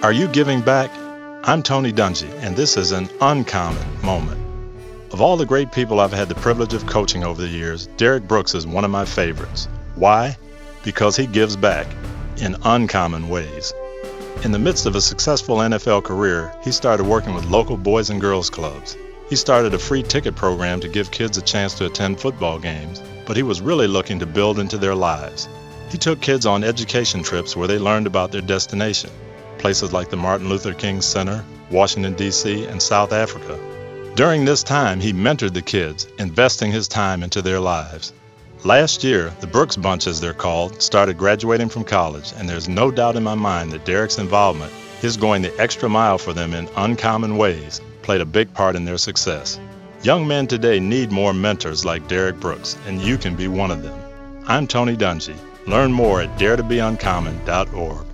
Are you giving back? I'm Tony Dungy, and this is an uncommon moment. Of all the great people I've had the privilege of coaching over the years, Derrick Brooks is one of my favorites. Why? Because he gives back in uncommon ways. In the midst of a successful NFL career, he started working with local boys and girls clubs. He started a free ticket program to give kids a chance to attend football games, but he was really looking to build into their lives. He took kids on education trips where they learned about their destination, places like the Martin Luther King Center, Washington, D.C., and South Africa. During this time, he mentored the kids, investing his time into their lives. Last year, the Brooks Bunch, as they're called, started graduating from college, and there's no doubt in my mind that Derrick's involvement, his going the extra mile for them in uncommon ways, played a big part in their success. Young men today need more mentors like Derrick Brooks, and you can be one of them. I'm Tony Dungy. Learn more at daretobeuncommon.org.